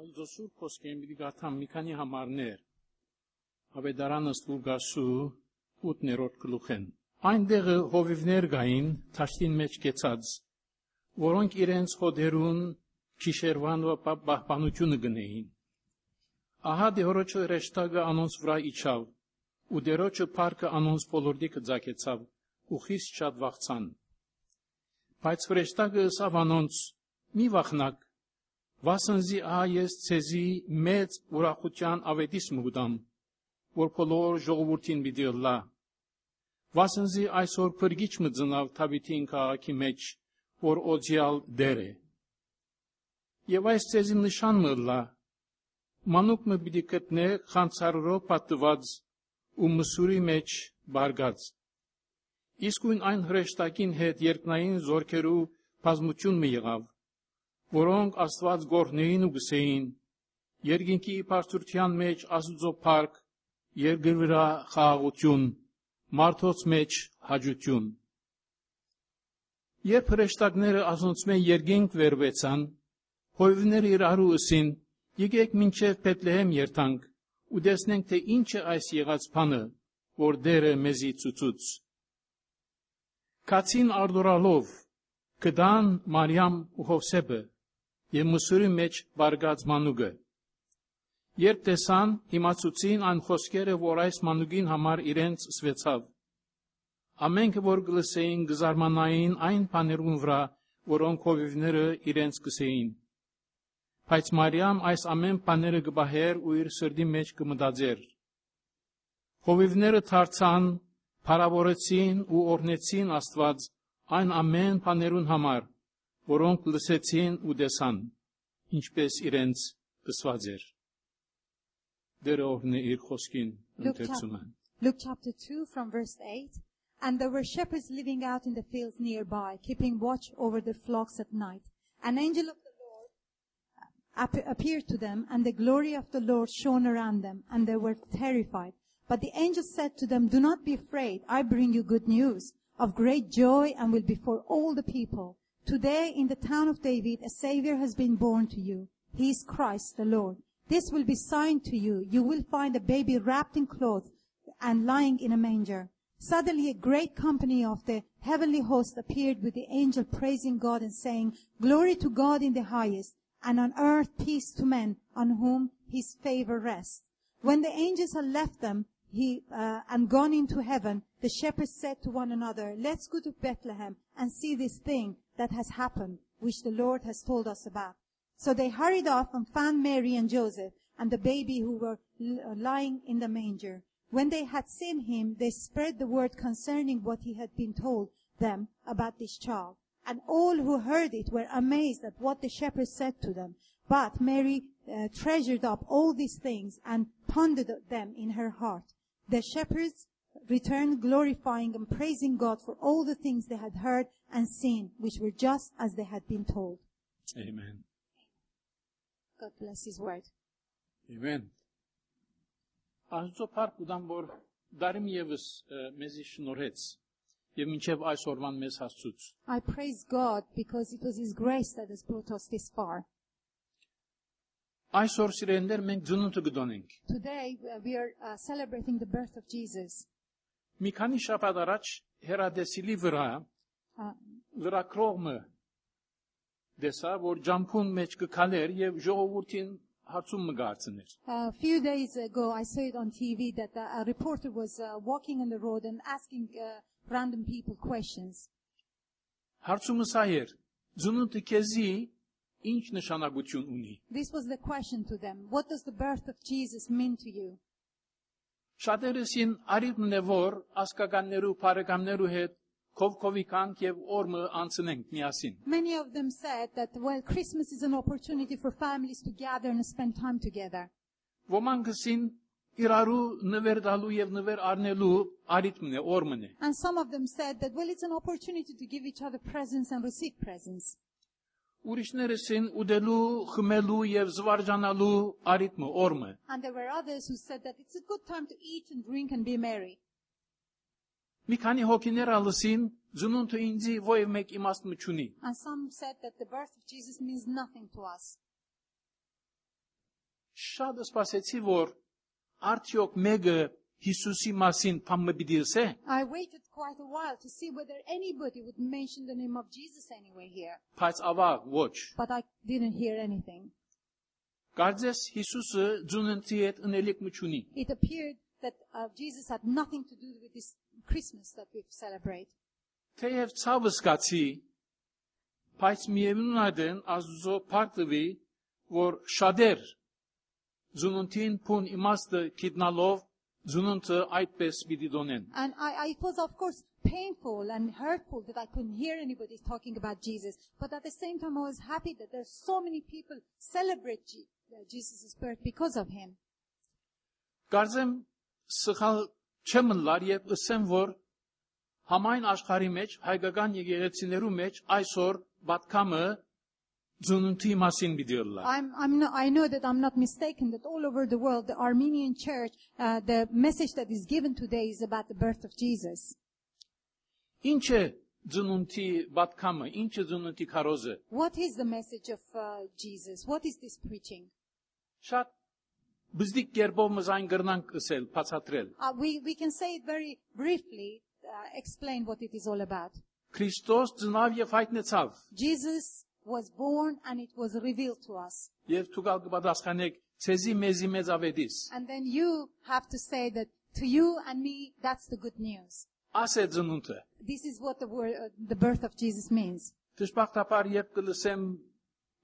Աստծո խոսքերին պիտի գաթամ մի քանի համարներ։ Ավետարանը ստուգասու 8-րդ գլուխեն։ Այնտեղ հովիվներ գային ճաշտին մեջ կեցած, որոնք իրենց հոդերուն քիշերվան ու պահպանությունը գնեին։ Ահա դերոջը ռեշտագը անոնց վրա իջավ, ու դերոջը парքը անոնց բոլորի կձակեցավ, ու խիստ շատ վախցան։ Բայց ռեշտագը սավ անոնց՝ «Մի վախնակ, վասնզի ահա ես ցեզի մեծ ուրախության ավետիս մուտամ, որ բոլոր ժողովրդին պիտի լա։ Վասնզի այսօր փրկիչ մծնավ Թավիթին քաղաքի մեջ, որ օձիալ դեր է։ Եվ այս ցեզի նշան մլա, մանուկ մը պիտի գտնե խանցարորով պատված ու մսուրի մեջ բարգած։ Իսկույն այն հրեշտակին հետ երկնային զորքերու բազմություն մի եղավ, որոնք Աստված գործնեին ու գսեին. երկինքի բարձրության մեջ Աստծո փառք, երկրի վրա խաղաղություն, մարդոց մեջ հաջություն։ Երբ հրեշտակները ասոնցմեն երկինք վերվեցան, հովիվները իրարու ըսին. եկեք մինչև Բեթլեհեմ երթանք ու տեսնենք թե ինչ է այս եղած բանը, որ դերը մեզի ցուցուց։ Կացին արդորալով կդան Մարիամ ու Հովսեփը եւ մսուրի մեջ բարգած մանուկը։ Երբ տեսան, իմացուցին այն խոսքերը, որ այս մանուկին համար իրենց սվեցավ։ Ամենքը որ գլսեին գզարմանային այն բաներուն վրա, որոնք հովիվները իրենց գսեին։ Բայց Մարիամ այս ամեն բաները գբահեր ու իր սրդի մեջ կմտածեր։ Հովիվները դարձան, փարավորեցին ու օրնեցին Աստված այն ամեն բաներուն համար, որոնք լսեցին ու տեսան, ինչպես իրենց կսված էր։ Դերը օրհնի իր խոսքին Luke ընթերցում են։ Luke chapter 2 from verse 8. And there were shepherds living out in the fields nearby, keeping watch over their flocks at night. An angel of the Lord ap- appeared to them, and the glory of the Lord shone around them, and they were terrified. But the angel said to them, Do not be afraid. I bring you good news of great joy and will be for all the people. Today in the town of David, a Savior has been born to you. He is Christ the Lord. This will be sign to you. You will find a baby wrapped in cloth and lying in a manger. Suddenly a great company of the heavenly host appeared with the angel praising God and saying, Glory to God in the highest, and on earth peace to men on whom his favor rests. When the angels had left them he, uh, and gone into heaven, the shepherds said to one another, Let's go to Bethlehem and see this thing that has happened, which the Lord has told us about. So they hurried off and found Mary and Joseph and the baby who were lying in the manger. When they had seen him, they spread the word concerning what he had been told them about this child. And all who heard it were amazed at what the shepherds said to them. But Mary uh, treasured up all these things and pondered them in her heart. The shepherds returned glorifying and praising God for all the things they had heard and seen, which were just as they had been told. Amen. God bless His word. Amen. Աստծո փառք ուդամ որ դարիմ եւս ը, մեզի շնորհեց եւ մինչեւ այսօրվան մեզ հասցուց։ I praise God because it was His grace that has brought us this far. Այսօր սիրենդեր մենք ծնունդը գտոնենք։ Today uh, we are uh, celebrating the birth of Jesus. Desa, jampun kaler. A few days ago I saw it on TV that uh, a, reporter was uh, walking on the road and asking uh, random people questions. This was the question to them. What does the birth of Jesus mean to you? Շատերսին արիթմն է որ ասկականներու, բարեկամներու հետ կովկովիկանք եւ օրմը անցնենք միասին։ Many of them said that, well, Christmas is an opportunity for families to gather and spend time together. Ոմանք ասին իրարու նվեր դալու եւ նվեր առնելու արիթմն է, է։ And some of them said that, well, it's an opportunity to give each other presents and receive presents. Ուրիշներսին ուդելու, խմելու եւ զվարճանալու արիթմը, օրմը։ And there were others who said that it's a good time to eat and drink and be merry. Մի քանի հոգիներ ալսին ծնունդը ինձի ովև մեկ իմաստ մչունի։ And some said that the birth of Jesus means nothing to us. շատ սպասեցի, որ արդյոք մեկը Հիսուսի մասին բամը պիտի ասե։ I waited quite a while to see whether anybody would mention the name of Jesus anyway here, Բայց ավաղ ոչ։ but I didn't hear anything. Կարծես Հիսուսը ձունընթի հետ ընելիք մչունի։ It appeared that uh, Jesus had nothing to do with this Christmas that we celebrate. Թեև ցավը սկացի, բայց միևնույն այդեն Աստծո փարտվի, որ շատեր ձունընթին փուն իմաստը գիտնալով ձունընթը այդպես պիտի դոնեն։ And I, I, it was, of course, painful and hurtful that I couldn't hear anybody talking about Jesus. But at the same time, I was happy that there's so many people celebrate Je- uh, Jesus' birth because of him. Կարծեմ սխալ չեմ լար եւ ասեմ, որ համայն աշխարհի մեջ հայկական եկեղեցիներու մեջ այսօր բատկամը ձունունթի մասին պիտի լա։ I'm, I'm not, I know that I'm not mistaken that all over the world, the Armenian church, uh, the message that is given today is about the birth of Jesus. Ինչ է ձունունթի բատկամը, ինչ է ձունունթի քարոզը։ What is the message of uh, Jesus? What is this preaching? Շատ բզդիկ կերպով մզ այն գրնանք ասել, բացատրել։ Uh, we, we can say it very briefly, uh, explain what it is all about. Քրիստոս ծնավ եւ հայտնեցավ։ Jesus was born and it was revealed to us. Եվ ցուգալ կպատասխանեք ցեզի մեզի մեծ ավետիս։ And then you have to say that to you and me, that's the good news. Ասե ծնունդը։ This is what the word, uh, the birth of Jesus means. Դժբախտաբար երբ կլսեմ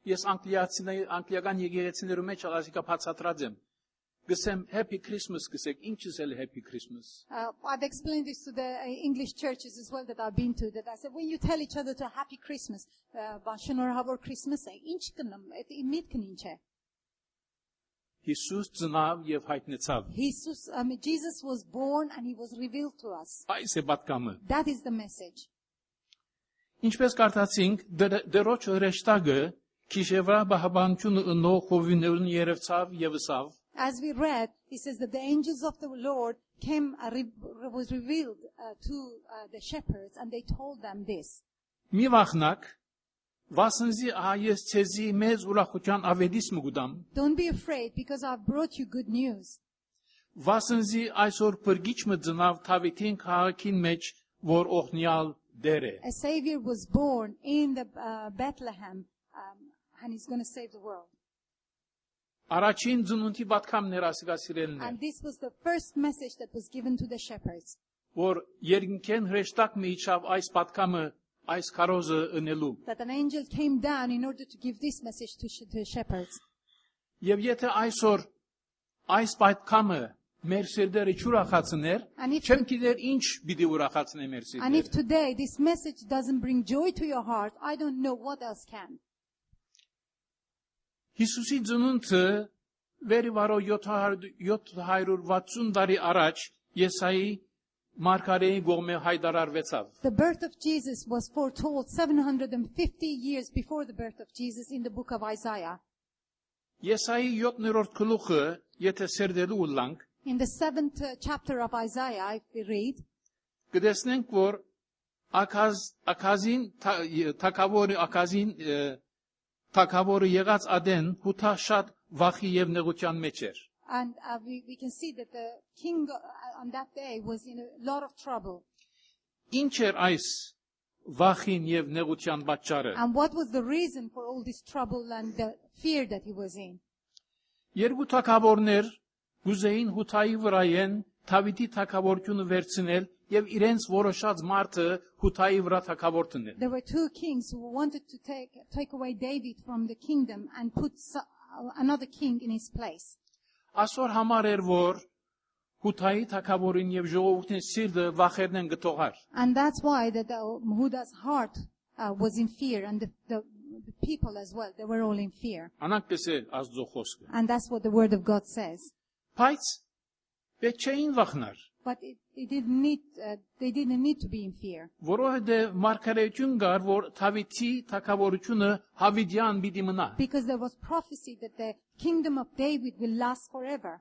ես անգլիացիների անգլիական եկեղեցիներու մեջ ալասիկա բացատրած եմ։ Գսեմ happy christmas գսեք, ինչս էլ happy christmas։ Uh, I've explained this to the uh, English churches as well that I've been to. That I said, when you tell each other to happy Christmas, uh, Bashanorahabor Christmas, eh, ինչ կնամ, այդ միտքն ինչ է։ Հիսուս ծնավ եւ հայտնեցավ։ Jesus, I mean, Jesus was born and he was revealed to us. Այս է պատկամը։ That is the message. Ինչպես կարդացինք, դերոջ հրեշտակը քիշեվրա բահաբանությունը ընող հովիներուն երևցավ եւ ըսավ։ As we read, it says that the angels of the Lord came, uh, re- was revealed uh, to uh, the shepherds and they told them this. Մի վախնակ, վասնզի այես ցեզի մեծ ուրախության ավետիս մգուտամ, Don't be afraid because I've brought you good news. վասնզի այսօր բրգիչ մը ծնավ Թավիթին քաղաքին մեջ, որ օխնյալ դեր է։ A Savior was born in the uh, Bethlehem um, and he's going to save the world. Առաջին ծնունդի պատկամն էր ասիկասիրելն է, And this was the first message that was given to the shepherds. որ երկնքեն հրեշտակ մի իջավ այս պատկամը այս քարոզը ընելու։ That an angel came down in order to give this message to, sh- to the shepherds. Եվ եթե այսօր այս պատկամը մեր սիրտերը չուրախացներ, And if- չեմ գիտեր ինչ պիտի ուրախացնե մեր And if սիրտերը։ today this message doesn't bring joy to your heart, I don't know what else can. Հիսուսի ծնունդը վերի վարո 700 760 տարի առաջ Եսայի Մարգարեի գողմե հայտարարվեցավ։ The birth of Jesus was foretold 750 years before the birth of Jesus in the book of Isaiah. Եսայի 7-րդ գլուխը, եթե սերդելու ուլանք, In the seventh uh, chapter of Isaiah, if we read, կտեսնենք, որ Ակազ Ակազին թակավորը Ակազին թակավորը եղած ադեն հութա շատ վախի եւ նեղության մեջ էր։ and uh, we, we can see that the king uh, on that day was in a lot of trouble. Ինչ էր այս վախին եւ նեղության պատճառը։ And what was the reason for all this trouble and the fear that he was in? Երկու թակավորներ գուզեին հութայի վրայեն Դավիթի թակավորությունը վերցնել եւ իրենց որոշած մարդը հութայի վրա թակավոր տնել։ There were two kings who wanted to take, take away David from the kingdom and put so, another king in his place. Այսօր համար էր որ հութայի թակավորին եւ ժողովրդին սիրտը վախերն են գտողար։ And that's why that the, Huda's heart uh, was in fear and the, the, the people as well, they were all in fear. Անանքպես է Աստծո խոսքը։ And that's what the word of God says. Բայց պետք չէին վախնար, But it, it didn't need, uh, they didn't need to be in fear. որովհետեւ մարգարեություն կար, որ Դավիթի թակավորությունը Հավիդյան պիտի մնա։ Because there was prophecy that the kingdom of David will last forever.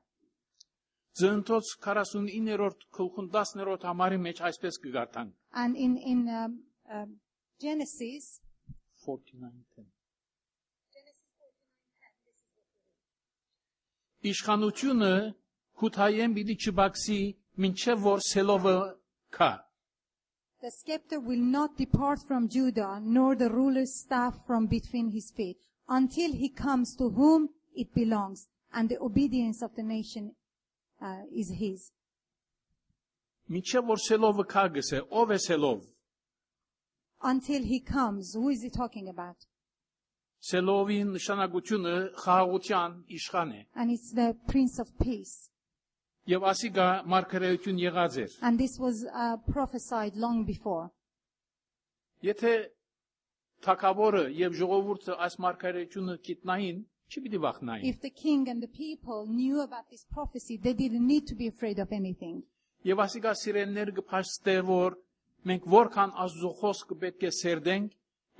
Ծննդոց 49-րդ գլխուն 10-րդ համարի մեջ այսպես կգարտանք։ And in, in um, um, Genesis, 49:10 իշխանությունը հութայեն պիտի չբացի The scepter will not depart from Judah, nor the ruler's staff from between his feet, until he comes to whom it belongs, and the obedience of the nation uh, is his. Until he comes, who is he talking about? Se lovin șanaguciună, haagutian, ișhane. And it's the Prince of Peace. Եւ ասիկա մարգարեություն եղած էր And this was uh, prophesied long before. եթե թակավորը եւ ժողովուրդը այս մարգարեությունը գիտնային չպիտի վախնային If the king and the people knew about this prophecy, they didn't need to be afraid of anything. Եվ ասիկա սիրելներ կփաստե որ մենք որքան Աստծո խոսքը պետք է սերդենք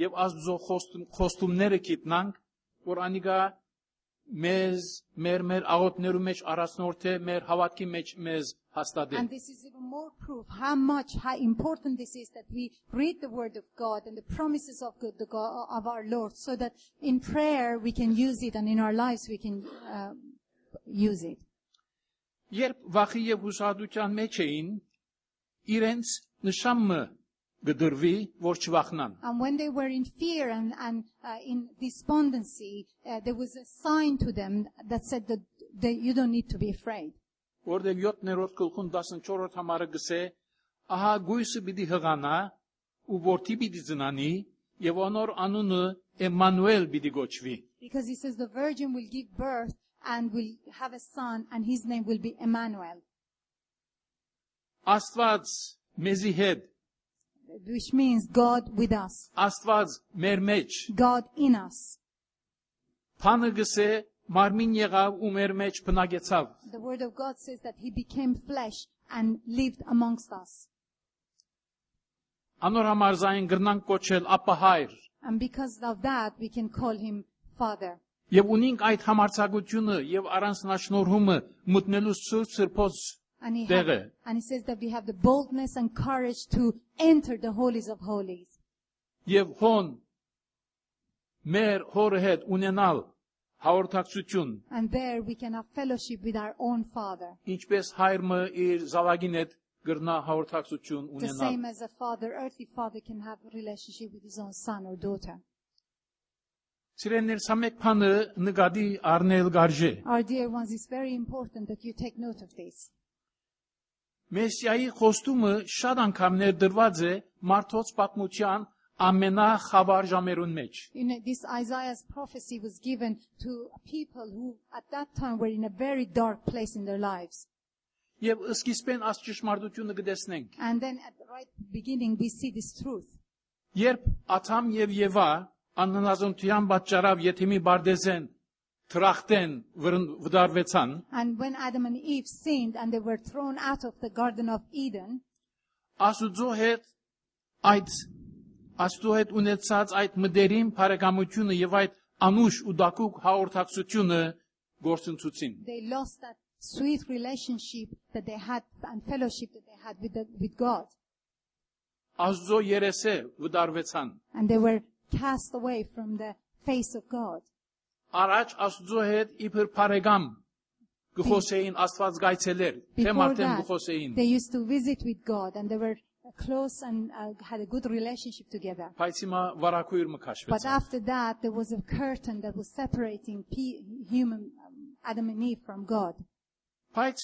եւ Աստծո խոստում- խոստումները գիտնանք, որ անիկա մեզ մեր մեր աղոթներու մեջ առանցնորդ է մեր հավատքի մեջ մեզ հաստատել։ And this is even more proof how much, how important this is that we read the word of God and the promises of God, the God of our Lord, so that in prayer we can use it and in our lives we can uh, use it. Երբ վախի եւ հուսահատության մեջ էին, իրենց նշամը and when they were in fear and, and uh, in despondency, uh, there was a sign to them that said that, that you don't need to be afraid. Orde nerot kulkun hamara aha guysu bidi bidi zinani anunu Emmanuel bidi. Because he says the virgin will give birth and will have a son and his name will be Emmanuel. Astvads mezihed which means God with us, Աստված մեր մեջ, God in us. Փանը գսե մարմին եղավ ու մեր մեջ բնակեցավ։ The word of God says that he became flesh and lived amongst us. Անոր համար զայն գրնանք կոչել ապահայր։ And because of that, we can call him Father. Եվ ունենք այդ համարցակությունը եւ առանցնաշնորհումը մտնելու սուրբ սրբոց And he, There. had- and he says that we have the boldness and courage to enter the holies of holies. եւ հոն մեր հորը հետ ունենալ հաղորդակցություն And there we can have fellowship with our own Father. ինչպես հայրը իր զավակին հետ գրնա հաղորդակցություն The ունենալ same as a father, earthly father can have a relationship with his own son or daughter. Սիրելիներ, սա մեկ բանը նկատի առնել գարժե Our dear ones, it's very important that you take note of this. Մեսիայի խոստումը շատ անգամ ներդրված է մարդոց պատմության ամենախավար ժամերուն մեջ You know, this Isaiah's prophecy was given to people who at that time were in a very dark place in their lives. եւ սկիզբեն աս ճշմարտությունը կտեսնենք And then at the right beginning, we see this truth. երբ Աթամ եւ Եվա աննազոնտյան պատճառավ Եթիմի բարդեզեն թրախտեն վդարվեցան And when Adam and Eve sinned and they were thrown out of the Garden of Eden, Աստուծո հետ այդ Աստծո հետ ունեցած այդ մդերին բարեկամությունը եւ այդ անուշ ու դակուկ հաղորդակցությունը գործընծուցին։ they lost that sweet relationship that they had and fellowship that they had with, the, with God. Աստծո երեսը վդարվեցան։ And they were cast away from the face of God. araç aszuhet They used to visit with God and they were close and uh, had a good relationship together. But after that there was a curtain that was separating human um, Adam and Eve from God. But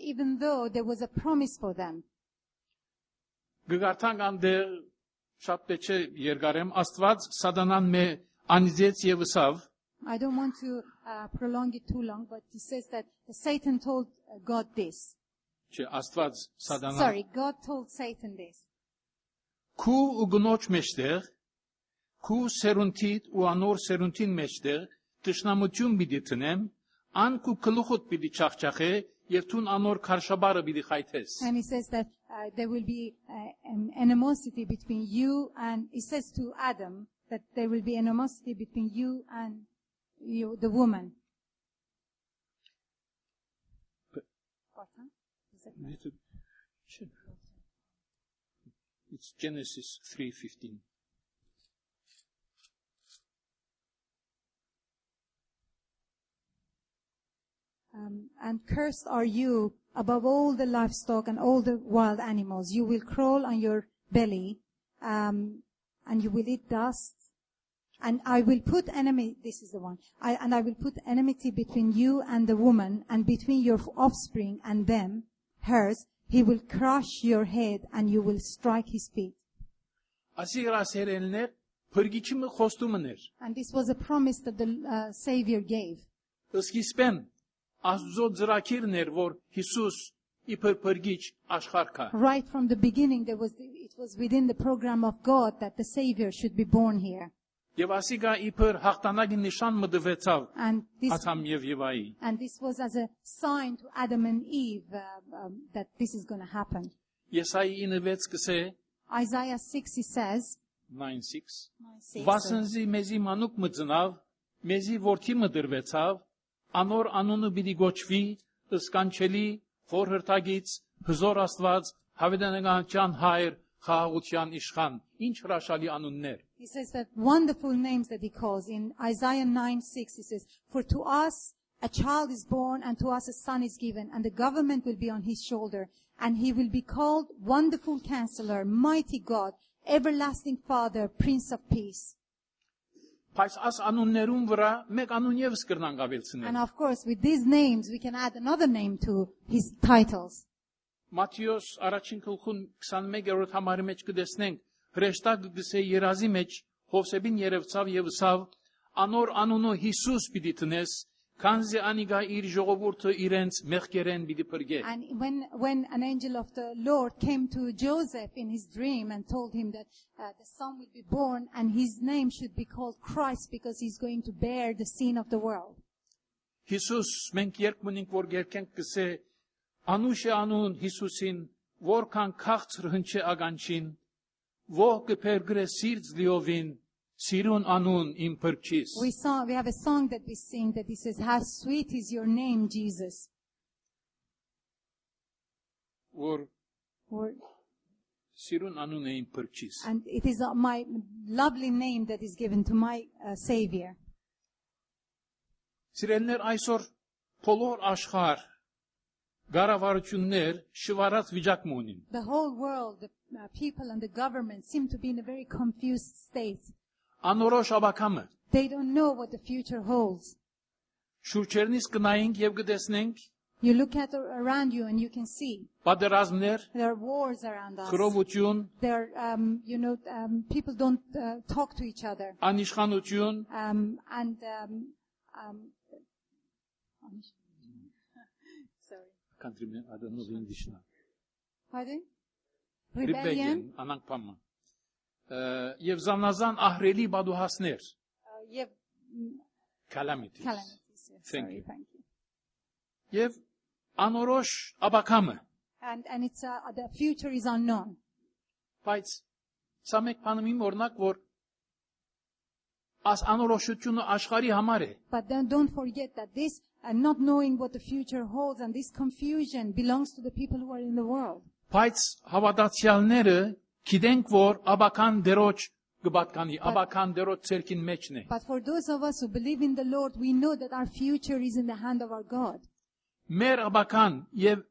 even though there was a promise for them. Gıgartangan de շատ պետք է երկարեմ Աստված սատանան մե անիզեց եւ ըսավ I don't want to uh, prolong it too long, but he says that Satan told uh, God this. չէ Աստված սատանան Sorry, God told Satan this. քու ու գնոջ մեջտեղ քու սերունտիդ ու անոր սերունտին մեջտեղ տշնամություն պիտի տնեմ ան քու գլուխոտ պիտի չախչախե եւ թուն անոր քարշաբարը պիտի խայթես And he says that uh, there will be uh, an animosity between you and, he says to Adam that there will be animosity between you and you, the woman. What, huh? Is it- Չէ։ It's Genesis 3:15 Um, and cursed are you above all the livestock and all the wild animals. You will crawl on your belly, um, and you will eat dust. And I will put enemy, this is the one, I, and I will put enmity between you and the woman and between your offspring and them, hers. He will crush your head and you will strike his feet. And this was a promise that the uh, Savior gave. Right from the beginning, there was, it was within the program of God that the Savior should be born here. Եվ ասիկա իբր հաղթանակի նշան մդվեցավ And this, Աթամ եւ Եվայի։ and this was as a sign to Adam and Eve uh, um, that this is going to happen. Եսայի 9:6 կսե Isaiah 6, he says, 9:6 6, Վասնզի մեզի մանուկ մծնավ, մեզի որդի մդրվեցավ, anor anonu bili goçvi, ıskançeli, forhırtagic, hızor astvac, havedenegançan hayr, haağutyan işkan, inç raşali anunner. He says that wonderful names that he calls in Isaiah 9:6 he says, For to us a child is born and to us a son is given and the government will be on his shoulder and he will be called Wonderful Counselor, Mighty God, Everlasting Father, Prince of Peace. Բայց աս անուններուն վրա մեկ անուն եւս կրնան And գավելցնել of course, with these names, we can add another name to his titles. Մատթեոս առաջին գլխուն 21-րդ համարի մեջ կդեսնենք հրեշտակ գսե երազի մեջ Հովսեբին երևցավ եւ ըսավ անոր անունը Հիսուս պիտի տնես քանզի անիգա իր ժողովուրդը իրենց մեղքերեն պիտի փրկե And when, when an angel of the Lord came to Joseph in his dream and told him that uh, the son will be born and his name should be called Christ because he's going to bear the sin of the world. Հիսուս մենք երբ մնենք որ երկենք գսե անուշե անուն Հիսուսին որքան քաղցր հնչե ագանչին ող կփերգրե սիրծ լիովին Sirun anun in. We saw we have a song that we sing that says, How sweet is your name, Jesus. Or, or Sirun anun in. And it is my lovely name that is given to my uh, Savior. Sirenler aysor polor aşkar the whole world, the uh, people and the government seem to be in a very confused state անորոշ աբակամը They don't know what the future holds. շուրջերնից կնայինք եւ կտեսնենք You look at ar- around you and you can see պատերազմներ there are wars around us. խրովություն There, um, you know, um, people don't uh, talk to each other. անիշխանություն Um, and, um, um, sorry. country me I don't know the English now Pardon? rebellion Rebellion. անանկպամը եւ զանազան ահրելի բադուհասներ mm, calamities Thank you. thank you. եւ անորոշ աբակամը And, and it's, uh, the future is unknown. բայց սա մեկ բանը մի օրինակ որ աս անորոշությունը աշխարհի համար է But then don't forget that this, and not knowing what the future holds, and this confusion belongs to the people who are in the world. Բայց հավատացյալները գիտենք, որ աբական դերոջ կբատկանի, աբական դերոջ ցերքին մեջն է։ But for those of us who believe in the Lord, we know that our future is in the hand of our God. Մեր աբական եւ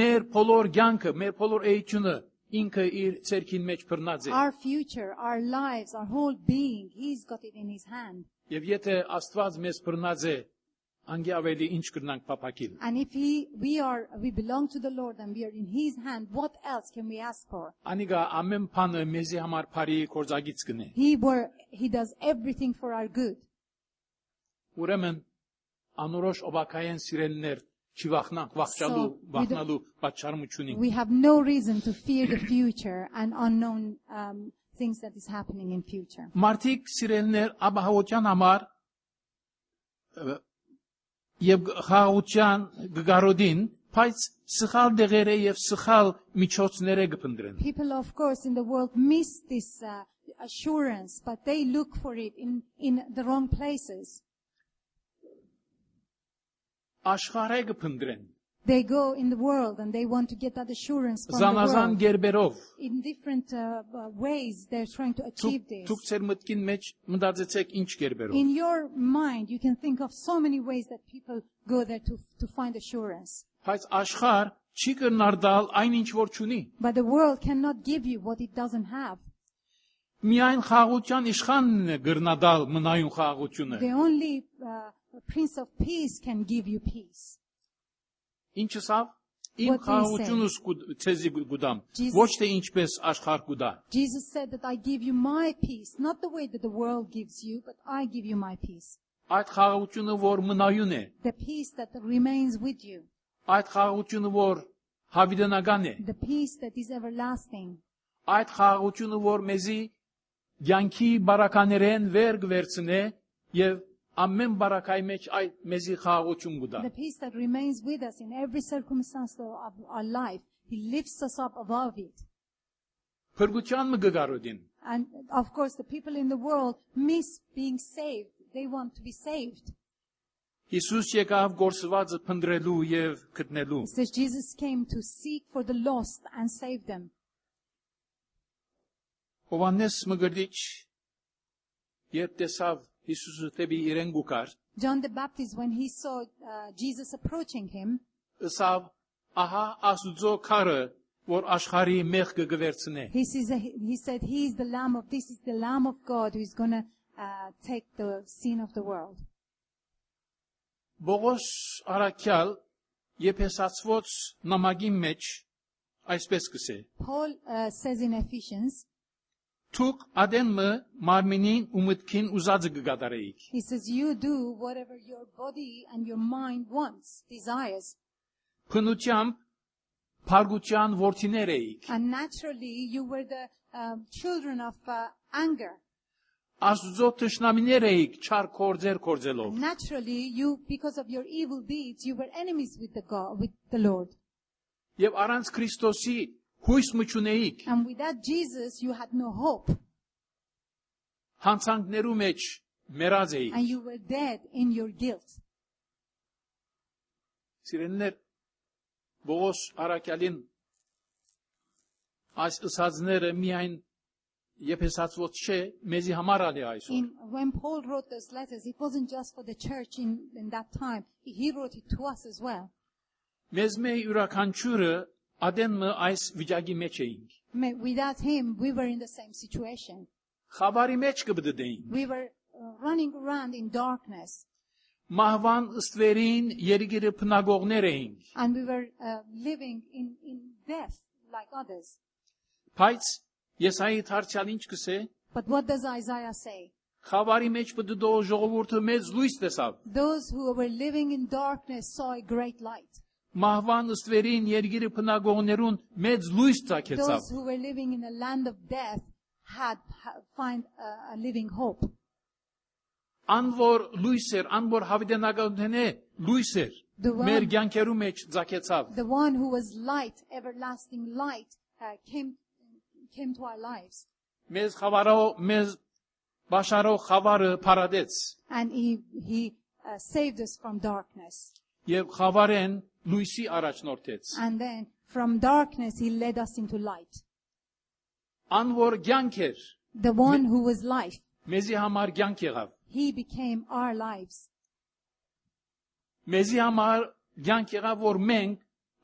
մեր բոլոր ցանկը, մեր բոլոր էությունը ինքը իր ցերքին մեջ բռնած է։ Our future, our lives, our whole being, He's got it in His hand. Եվ եթե Աստված մեզ բռնած է, անգի ավելի ինչ կրնանք փապակիլ։ And if He, we are, we belong to the Lord and we are in His hand, what else can we ask for? Անիգա ամեն բանը մեզի համար բարի կորձագից կնե։ He were, He does everything for our good. Ուրեմն անորոշ աբակայեն սիրելներ չվախնանք, վախճալու, So, we վախնալու պատճառ չունենք։ We have no reason to fear the future and unknown um, things that is happening in future. Մարդիկ սիրելներ աբահության համար ը, եւ խաղության գարոդին, բայց սխալ դեղերը եւ սխալ միջոցները կփնտրեն։ People, of course, in the world miss this uh, assurance, but they look for it in, in the wrong places. Աշխարհը կփնտրեն, They go in the world and they want to get that assurance from the Զանազան world. գերբերով In different uh, uh, ways, they're trying to Դուք achieve this. դուք ծեր մտքին մեջ մտածեցեք ինչ գերբերով։ In your mind, you can think of so many ways that people go there to, to find assurance. Բայց աշխարհ չի կրնար դալ այն ինչ որ ճունի։ But the world cannot give you what it doesn't have. Միայն խաղաղության իշխանն է գրնադալ մնայուն խաղաղությունը։ The only uh, Prince of Peace can give you peace. Ինչս ավ իմ խաղաղությունս ցեզի գուդամ։ Ոչ թե ինչպես աշխարհ կուդա։ Jesus said that I give you my peace, not the way that the world gives you, but I give you my peace. Այդ խաղաղությունը որ մնայուն է, The peace that remains with you, այդ խաղաղությունը որ հավիդենական է, the peace that is everlasting, այդ խաղաղությունը որ մեզի ցանկի բարականերեն վեր գվերցնե եւ ամեն բարակայի մեջ այդ մեզի խաղաղություն գուտա։ the peace that remains with us in every circumstance of our life. He lifts us up above it. Փրկության մը գգարոդին։ And of course, the people in the world miss being saved. They want to be saved. Հիսուս եկավ գործվածը փնդրելու եւ գտնելու։ It says Jesus came to seek for the lost and save them. Հովանես մգրդիչ երբ տեսավ Հիսուսը տեպի իրեն գուկար, John the Baptist, when he saw uh, Jesus approaching him, ըսավ ահա Աստուծո քարը, որ աշխարհի մեղ կգվերցնե։ he, says, he said, He is the Lamb of, this is the Lamb of God who is going to uh, take the sin of the world. Բողոս Արաքյալ Եփեսացված նամակի մեջ այսպես կսե. Paul uh, says in Ephesians, Թուք ադենը մարմինին ու մտքին ուզածը կգատարեիք։ He says you do whatever your body and your mind wants, desires. Փնուճամ Փարգուճան ворթիներ էիք։ And naturally you were the uh, children of uh, anger. Աստծո ճշնամիներ էիք չար կորձեր կորձելով։ Naturally you because of your evil deeds you were enemies with the God with the Lord։ Եվ առանց Քրիստոսի Huj më. And without Jesus, you had no hope. And you were dead in your guilt. Sirenler, boğos arakalin, as isaznere miain yepesats vot she mezi hamar ali. In when Paul wrote those letters, it wasn't just for the church in, in that time. He wrote it to us as well. Mezme urakançure յուրաքանչյուրը ադենը այս վիճակի մեջ էինք։ Ma- Without him, we were in the same situation. Խավարի մեջ կբդդեին։ We were uh, running around in darkness. Մահվան ըստվերին երգիրը փնագողներ էինք։ And we were uh, living in, in death like others. Բայց Եսայի թարչալ ինչ կսե։ But what does Isaiah say? Խավարի մեջ բդդող ժողովուրդը մեծ լույս տեսավ։ Those who were living in darkness saw a great light. Մահվան ըստվերին երգիրը փնագողներուն մեծ լույս ցակեցավ։ Those who were living in a land of death had, find a, a living hope. Անոր լույսեր, անոր հավիտենականն է լույսեր։ The one- Մեր ցանկերու մեջ ցակեցավ։ The one who was light, everlasting light, uh, came, came to our lives. Մեզ խավարով մեզ բաշարով խավարը փարադեց And he, he uh, saved us from darkness. եւ խավարեն լույսի առաջնորդեց։ And then from darkness, he led us into light. Անոր ցանկեր The one who was life, մեզի համար ցանկ եղավ։ he became our lives. Մեզի համար ցանկ եղավ որ մենք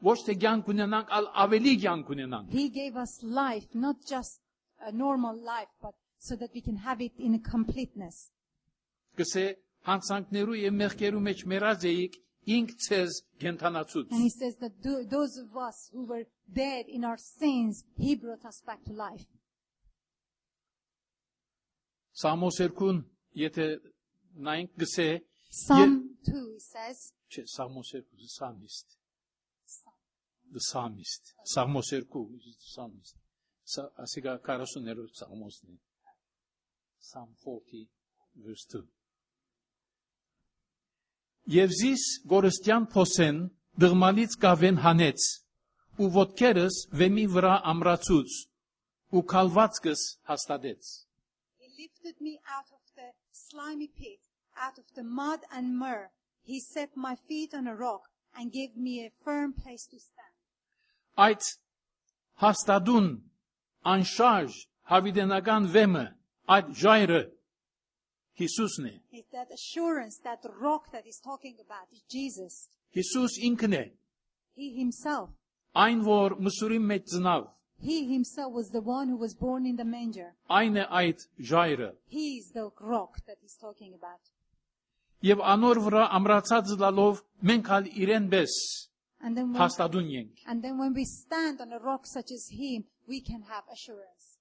ոչ թե ցանկ ունենանք, այլ ավելի ցանկ ունենանք։ He gave us life, not just a normal life, but so that we can have it in completeness. Գսե հանցանքներու եւ մեղքերու մեջ մեռած էիք ինք ցեզ գենթանացուց։ And he says that tho- those of us who were dead in our sins, he brought us back to life. Սամոս 2-ն եթե նայենք գսե Psalm 2 it says, չէ Սամոս 2 Psalmist the psalmist Սամոս 2 is the psalmist Սա ասիկա 40-րդ Սամոսն է Psalm 40 verse 2 Եվ զիս գորստյան փոսեն դղմալից կավեն հանեց ու ոտքերս վեմի վրա ամրացուց ու կալվածքս հաստատեց He lifted me out of the slimy pit, out of the mud and myrrh. He set my feet on a rock and gave me a firm place to stand. Այդ հաստատուն անշարժ հավիտենական վեմը, այդ ժայրը Հիսուսն է։ It's that assurance, that rock that he's talking about is Jesus. Հիսուս ինքն է, He himself. այն որ մսուրի մեջ ծնավ, He himself was the one who was born in the manger. այն է այդ ժայրը։ He is the rock that he's talking about. Եվ անոր վրա ամրացած լալով մենք հալ իրեն պես And then when, հաստատուն ենք։ and then when we stand on a rock such as him, we can have assurance.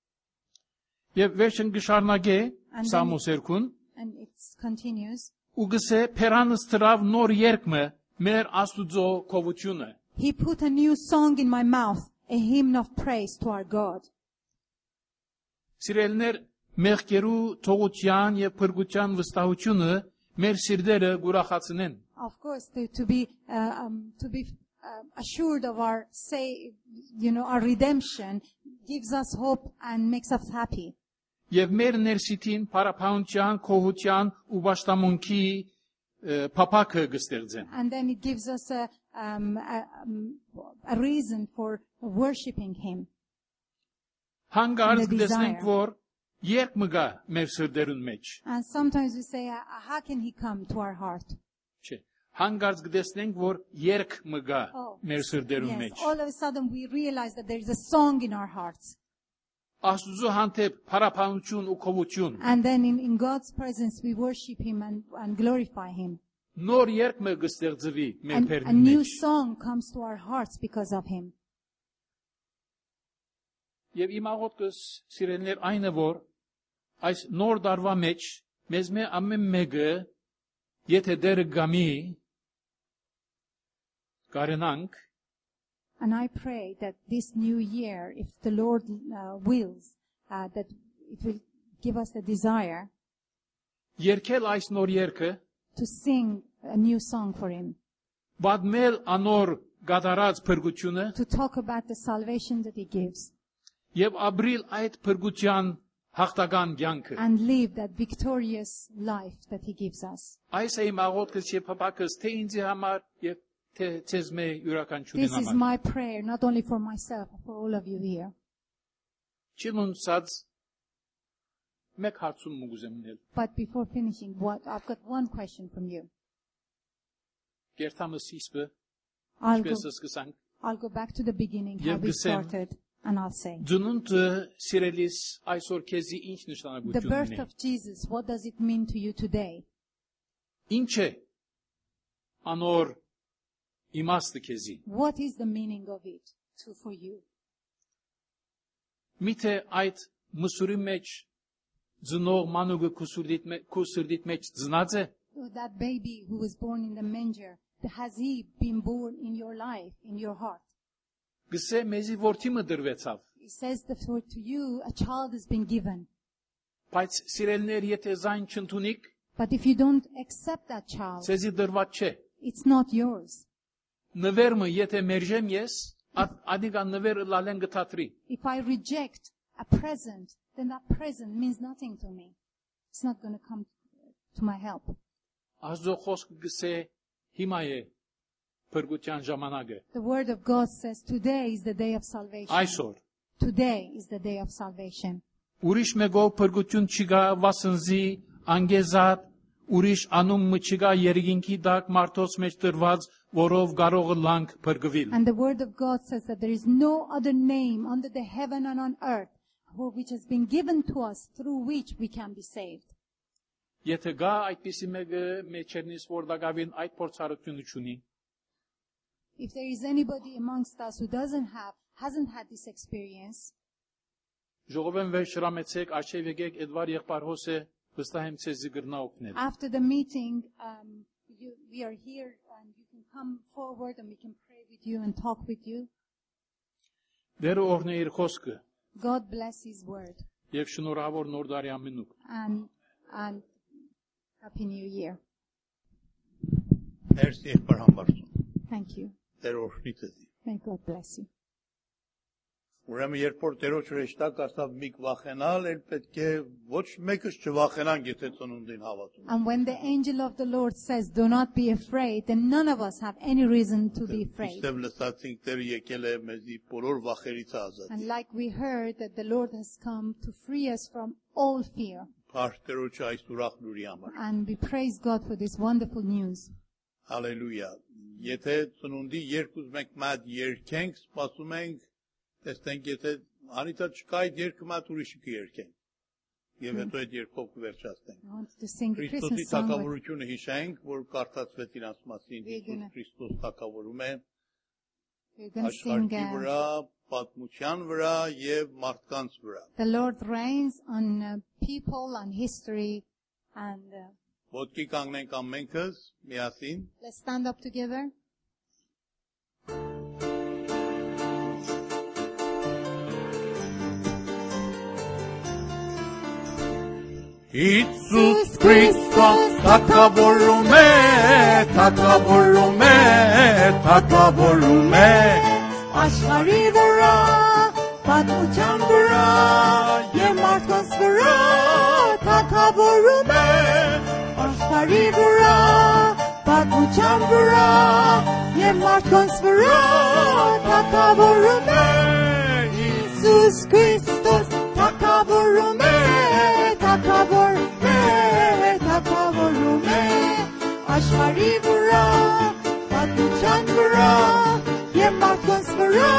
Եվ վերջն գշարնագե And then- Սամոս 2-ն And it continues. ու գսե Փերանս տրավ նոր երկմը մեր Աստուծո կովությունը։ He put a new song in my mouth, a hymn of praise to our God. Սիրելներ, մեղքերու թողության եւ փրկության վստահությունը մեր սիրտերը գուրախացնեն։ Of course, to, to be, uh, um, to be uh, assured of our say, you know, our redemption gives us hope and makes us happy. Եվ մեր ներսիտին փարափանության, քոհության ու աշտամունքի փապակը գստեղծեն։ And then it gives us a, um, a, um, a reason for worshiping him. Հանգարց The գտեսնենք, desire. որ երբ մգա մեր սրտերուն մեջ։ And sometimes we say, uh, how can he come to our heart? Չէ։ Հանգարց գտեսնենք, որ երկ մգա մեր սրտերուն yes. մեջ։ All of a sudden we realize that there is a song in our hearts. Աստուծո հանդեպ փարափանություն ու քովություն։ And then in, in God's presence we worship him and, and glorify him. Նոր երկ մը գստեղծվի մեր And a փերնի new մեջ։ song comes to our hearts because of him. Եվ իմ աղոթքս սիրելներ այնը որ այս նոր դարվա մեջ մեզ մե ամեն մեկը եթե դեր գամի կարենանք And I pray that this new year, if the Lord uh, wills, uh, that it will give us the desire երկել այս նոր երկը to sing a new song for him, բադմել անոր գադարած փրկությունը to talk about the salvation that he gives, եւ ապրիլ այդ փրկության հաղթական կյանքը and live that victorious life that he gives us. այս է իմ աղոթքս եւ փապակս թե ինձ համար եւ թե ցեզ մե յուրաքանչյուրին This is համար my prayer, not only for myself, but for all of you here. Չլունցած մեկ հարցում մուգուզեմ նել But before finishing, what I've got one question from you. Գերտամը սիսպը I'll go, ինչպես սկսանք I'll go back to the beginning, how Եվ we գսեմ, started, and I'll say. Ձնունդը սիրելիս այսօր քեզի ինչ The նշանակություն birth ունի։ of Jesus, what does it mean to you today? Ինչ է անոր What is the meaning of it to, for you? Mite ait? That baby who was born in the manger, has he been born in your life, in your heart? Gëse mezi vorti. He says the word to you a child has been given. But if you don't accept that child. It's not yours la. If I reject a present, then that present means nothing to me. It's not going to come to my help. The word of God says today is the day of salvation. Ajsor. Today is the day of salvation. Urish me go përgutjun qiga vasënzi angezat ուրիշ անումը չկա երգինքի դակ մարդոց մեջ տրված որով կարող լանք փրկվել And the word of God says that there is no other name under the heaven and on earth which has been given to us through which we can be saved. եթե գա այդպիսի մեկը մեջերնից որ դակավին այդ փորձառությունը ունի If there is anybody amongst us who doesn't have, hasn't had this experience, ժողովեն վեր շրամեցեք աչև եկեք Էդվար եղբայր հոսե վստահ եմ ցեզի գրնա օգնել after the meeting, um, you, we are here and you can come forward and we can pray with you and talk with you. դերը օրնե իր խոսքը God bless His word եւ շնորհավոր նոր տարի ամենուկ and, and Happy New Year. Merci եղբայր համարցում։ Thank you. Տեր օրհնի տեզի։ May God bless you. Ուրեմն երբ որ Տերոջ հրեշտակ ասավ մի վախենալ, էլ պետք է ոչ մեկս չվախենան, եթե ծնունդին հավատում։ And when the angel of the Lord says, Do not be afraid, then none of us have any reason to be afraid. Իստև լսածինք Տերը եկել է մեզի բոլոր վախերից ազատ։ And like we heard that the Lord has come to free us from all fear. Փառք Տերոջը այս ուրախ լուրի համար։ And we praise God for this wonderful news. Հալելույա։ Եթե ծնունդի երկուս մենք մատ երկենք, սպասում ենք, տեսնենք եթե անիթա չկա այդ երկը մատ ուրիշը կերկենք։ Եվ հետո այդ երկով կվերջացնենք։ sing a Քրիստոսի թակավորությունը հիշենք, որ կարդացվեց իրանց մասին Հիսուս Քրիստոս թակավորում է աշխարհի uh, վրա, պատմության վրա եւ մարդկանց վրա։ The Lord reigns on uh, people and history. And uh, Ոտքի կանգնենք ամենքս միասին։ let's stand up together. Iisus Hristos, taka lume, taka lume, taka lume. Ashkari vëra, patlıcan vëra, yemartas vëra, taka lume. Ashkari vëra, patlıcan vëra, yemartas vëra, taka lume. Iisus Hristos, թակավորում է, թակավորում է, թակավորում է, աշխարի վրա, պատմության վրա, եւ մարդկանց վրա,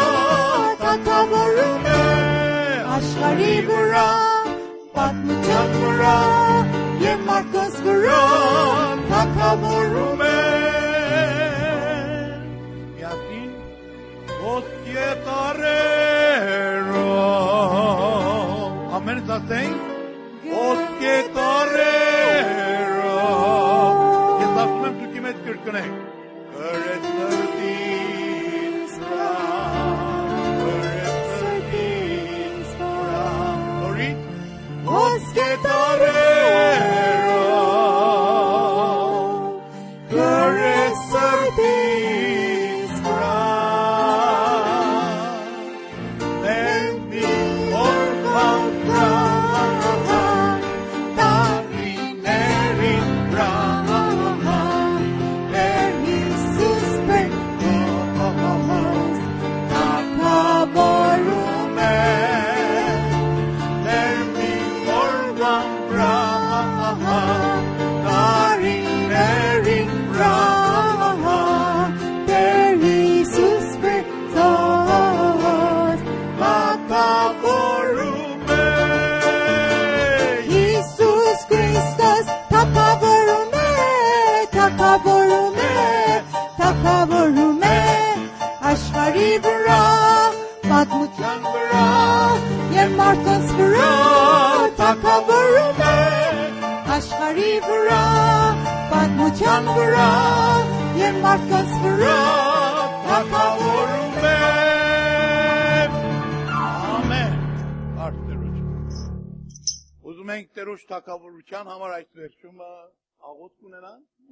թակավորում է, աշխարի վրա, պատմության վրա, եւ մարդկանց վրա, թակավորում է, Միասին ոսկե տարերով सा सिंह उसके torero. Yes, afternoon to Kimet Kirkone.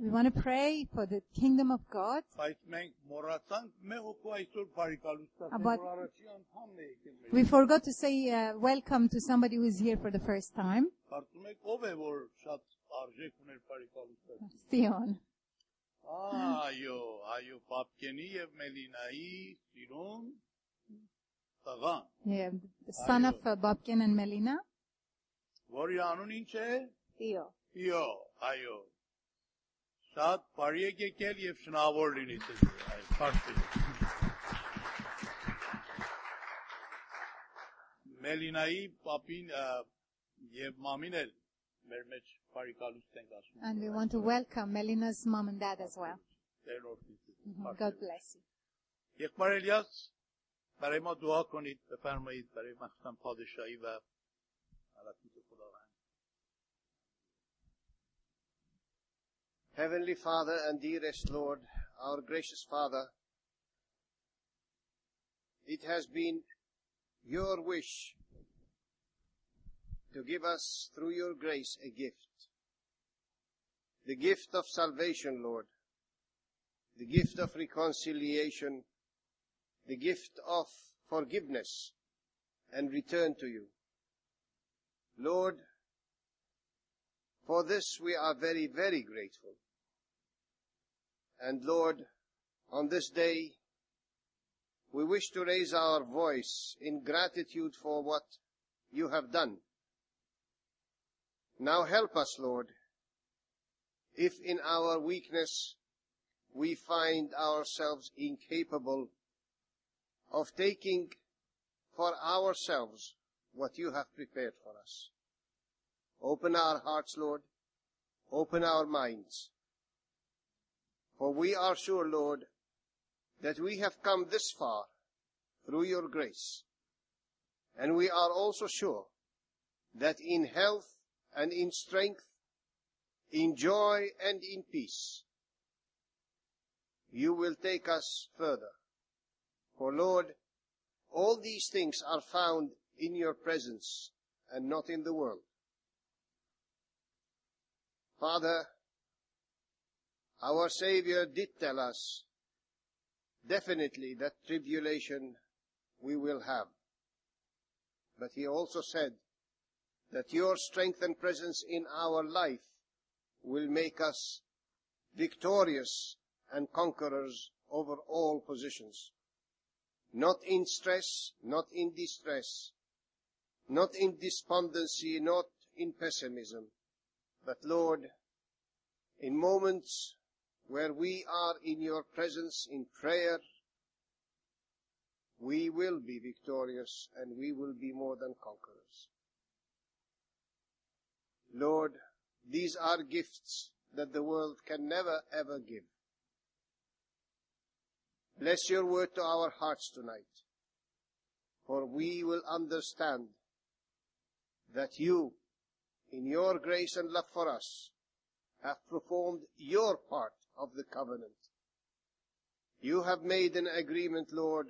We want to pray for the kingdom of God. բայց մենք մոռացանք մեր հոգու այսօր բարիկալուստա About- որ առաջի անդամն է եկել մեր We forgot to say uh, welcome to somebody who is here for the first time, Կարծում եք ով է որ շատ արժեք ուներ բարիկալուստա Theon. Այո, այո, Պապկենի եւ Մելինայի սիրուն տղան, Yeah, the son of uh, Babkin and Melina. որի անուն ինչ է։ Theo. Իո, այո։ Շատ բարի եք եկել եւ շնորհավոր լինի ձեզ։ Այո, բարի։ Մելինայի պապին ա, եւ մամին էլ մեր մեջ բարիկալուստ ենք ասում։ And we want to welcome Melina's mom and dad as well. Տեր օրհնի։ Mhm. God bless you. Եղբայր Էլիաս برای ما دعا کنید بفرمایید برای مخصوصا پادشاهی و ملکوت Heavenly Father and dearest Lord, our gracious Father, it has been your wish to give us through your grace a gift. The gift of salvation, Lord. The gift of reconciliation. The gift of forgiveness and return to you. Lord, for this we are very, very grateful. And Lord, on this day, we wish to raise our voice in gratitude for what you have done. Now help us, Lord, if in our weakness we find ourselves incapable of taking for ourselves what you have prepared for us. Open our hearts, Lord. Open our minds. For we are sure, Lord, that we have come this far through your grace. And we are also sure that in health and in strength, in joy and in peace, you will take us further. For Lord, all these things are found in your presence and not in the world. Father, our Savior did tell us definitely that tribulation we will have. But he also said that your strength and presence in our life will make us victorious and conquerors over all positions. Not in stress, not in distress, not in despondency, not in pessimism, but Lord, in moments where we are in your presence in prayer, we will be victorious and we will be more than conquerors. Lord, these are gifts that the world can never ever give. Bless your word to our hearts tonight, for we will understand that you in your grace and love for us, have performed your part of the covenant. You have made an agreement, Lord,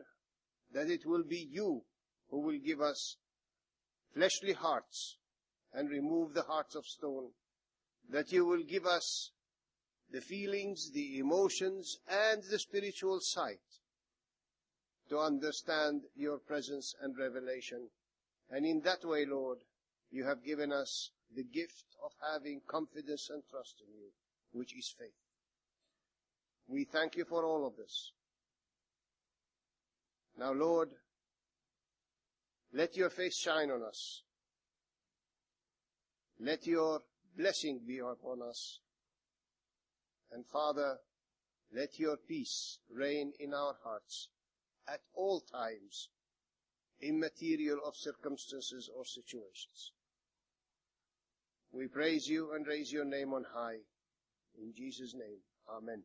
that it will be you who will give us fleshly hearts and remove the hearts of stone, that you will give us the feelings, the emotions, and the spiritual sight to understand your presence and revelation. And in that way, Lord, you have given us the gift of having confidence and trust in you, which is faith. We thank you for all of this. Now, Lord, let your face shine on us. Let your blessing be upon us. And Father, let your peace reign in our hearts at all times, immaterial of circumstances or situations. We praise you and raise your name on high. In Jesus' name, Amen.